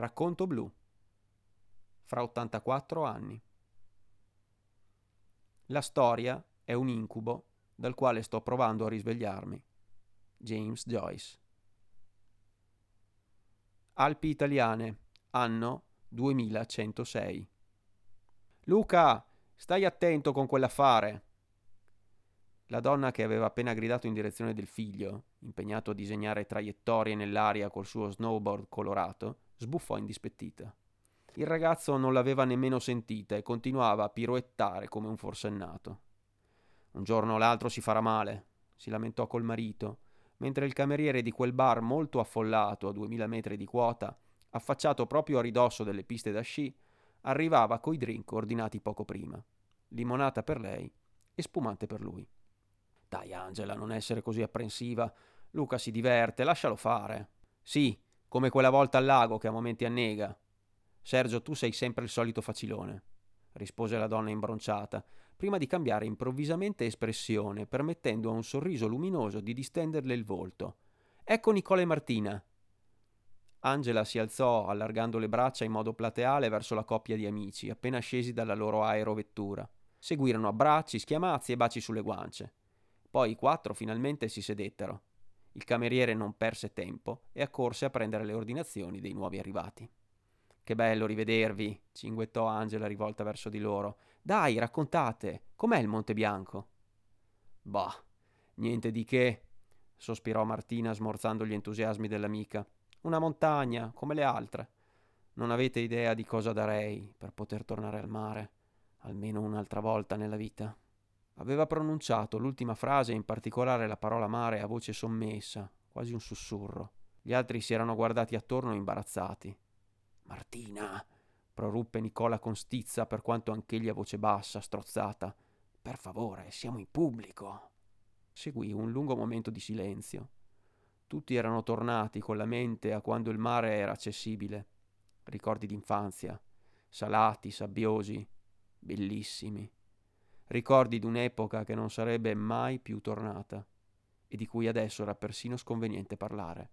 Racconto blu. Fra 84 anni. La storia è un incubo dal quale sto provando a risvegliarmi. James Joyce. Alpi Italiane, anno 2106. Luca, stai attento con quell'affare. La donna che aveva appena gridato in direzione del figlio, impegnato a disegnare traiettorie nell'aria col suo snowboard colorato, sbuffò indispettita. Il ragazzo non l'aveva nemmeno sentita e continuava a piroettare come un forsennato. Un giorno o l'altro si farà male, si lamentò col marito, mentre il cameriere di quel bar molto affollato a duemila metri di quota, affacciato proprio a ridosso delle piste da sci, arrivava coi drink ordinati poco prima. Limonata per lei e spumante per lui. Dai Angela, non essere così apprensiva. Luca si diverte, lascialo fare. Sì, come quella volta al lago che a momenti annega. Sergio, tu sei sempre il solito facilone, rispose la donna imbronciata, prima di cambiare improvvisamente espressione, permettendo a un sorriso luminoso di distenderle il volto. Ecco Nicola e Martina. Angela si alzò, allargando le braccia in modo plateale verso la coppia di amici, appena scesi dalla loro aerovettura. Seguirono abbracci, schiamazzi e baci sulle guance. Poi i quattro finalmente si sedettero. Il cameriere non perse tempo e accorse a prendere le ordinazioni dei nuovi arrivati. Che bello rivedervi, cinguettò Angela rivolta verso di loro. Dai, raccontate, com'è il Monte Bianco? Bah, niente di che, sospirò Martina smorzando gli entusiasmi dell'amica. Una montagna, come le altre. Non avete idea di cosa darei per poter tornare al mare, almeno un'altra volta nella vita. Aveva pronunciato l'ultima frase, in particolare la parola mare, a voce sommessa, quasi un sussurro. Gli altri si erano guardati attorno imbarazzati. Martina, proruppe Nicola con stizza, per quanto anch'egli a voce bassa, strozzata. Per favore, siamo in pubblico. Seguì un lungo momento di silenzio. Tutti erano tornati con la mente a quando il mare era accessibile. Ricordi d'infanzia, salati, sabbiosi, bellissimi. Ricordi di un'epoca che non sarebbe mai più tornata e di cui adesso era persino sconveniente parlare,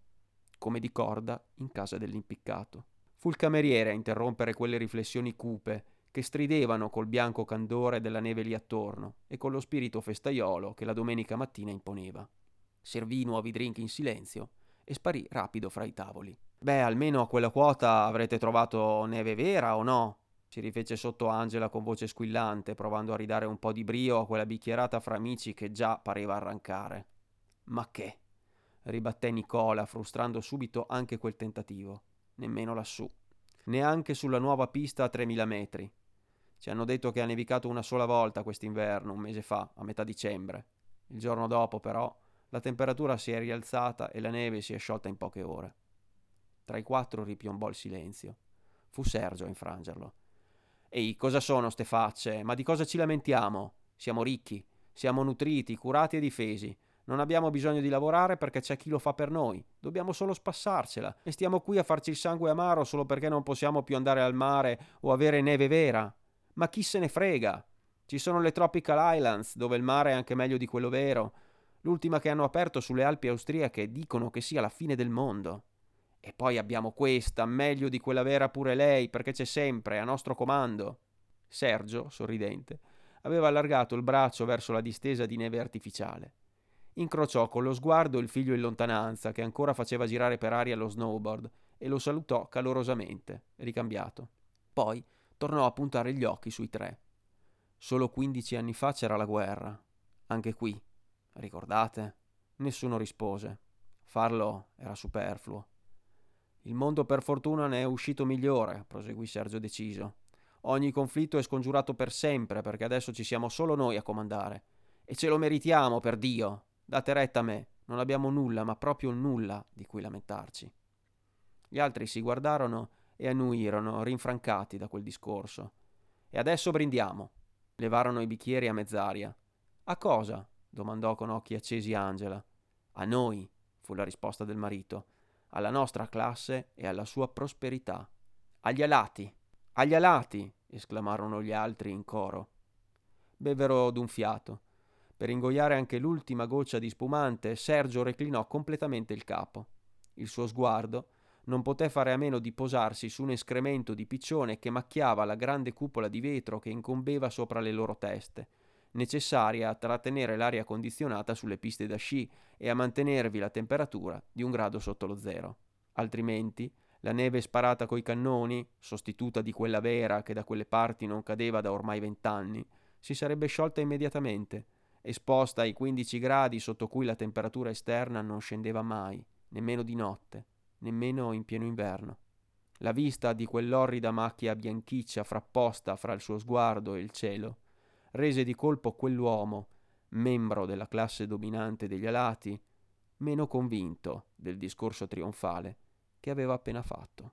come di corda in casa dell'impiccato. Fu il cameriere a interrompere quelle riflessioni cupe che stridevano col bianco candore della neve lì attorno e con lo spirito festaiolo che la domenica mattina imponeva. Servì nuovi drink in silenzio e sparì rapido fra i tavoli. Beh, almeno a quella quota avrete trovato neve vera o no? Si rifece sotto Angela con voce squillante, provando a ridare un po' di brio a quella bicchierata fra amici che già pareva arrancare. Ma che? ribatté Nicola, frustrando subito anche quel tentativo nemmeno lassù, neanche sulla nuova pista a 3000 metri. Ci hanno detto che ha nevicato una sola volta quest'inverno, un mese fa, a metà dicembre. Il giorno dopo, però, la temperatura si è rialzata e la neve si è sciolta in poche ore. Tra i quattro ripiombò il silenzio. Fu Sergio a infrangerlo. Ehi, cosa sono ste facce? Ma di cosa ci lamentiamo? Siamo ricchi, siamo nutriti, curati e difesi. Non abbiamo bisogno di lavorare perché c'è chi lo fa per noi. Dobbiamo solo spassarcela. E stiamo qui a farci il sangue amaro solo perché non possiamo più andare al mare o avere neve vera. Ma chi se ne frega? Ci sono le Tropical Islands, dove il mare è anche meglio di quello vero. L'ultima che hanno aperto sulle Alpi austriache dicono che sia la fine del mondo. E poi abbiamo questa, meglio di quella vera pure lei, perché c'è sempre, a nostro comando. Sergio, sorridente, aveva allargato il braccio verso la distesa di neve artificiale incrociò con lo sguardo il figlio in lontananza che ancora faceva girare per aria lo snowboard e lo salutò calorosamente, ricambiato. Poi tornò a puntare gli occhi sui tre. Solo quindici anni fa c'era la guerra. Anche qui. Ricordate? Nessuno rispose. Farlo era superfluo. Il mondo per fortuna ne è uscito migliore, proseguì Sergio deciso. Ogni conflitto è scongiurato per sempre, perché adesso ci siamo solo noi a comandare. E ce lo meritiamo, per Dio. Date retta a me, non abbiamo nulla, ma proprio nulla di cui lamentarci. Gli altri si guardarono e annuirono, rinfrancati da quel discorso. E adesso brindiamo. Levarono i bicchieri a mezz'aria. A cosa? domandò con occhi accesi Angela. A noi, fu la risposta del marito, alla nostra classe e alla sua prosperità. Agli alati! Agli alati! esclamarono gli altri in coro. Bevvero d'un fiato per ingoiare anche l'ultima goccia di spumante, Sergio reclinò completamente il capo. Il suo sguardo non poté fare a meno di posarsi su un escremento di piccione che macchiava la grande cupola di vetro che incombeva sopra le loro teste, necessaria a trattenere l'aria condizionata sulle piste da sci e a mantenervi la temperatura di un grado sotto lo zero. Altrimenti, la neve sparata coi cannoni, sostituta di quella vera che da quelle parti non cadeva da ormai vent'anni, si sarebbe sciolta immediatamente, esposta ai 15 gradi sotto cui la temperatura esterna non scendeva mai, nemmeno di notte nemmeno in pieno inverno. La vista di quell'orrida macchia bianchiccia frapposta fra il suo sguardo e il cielo rese di colpo quell'uomo, membro della classe dominante degli alati, meno convinto del discorso trionfale che aveva appena fatto.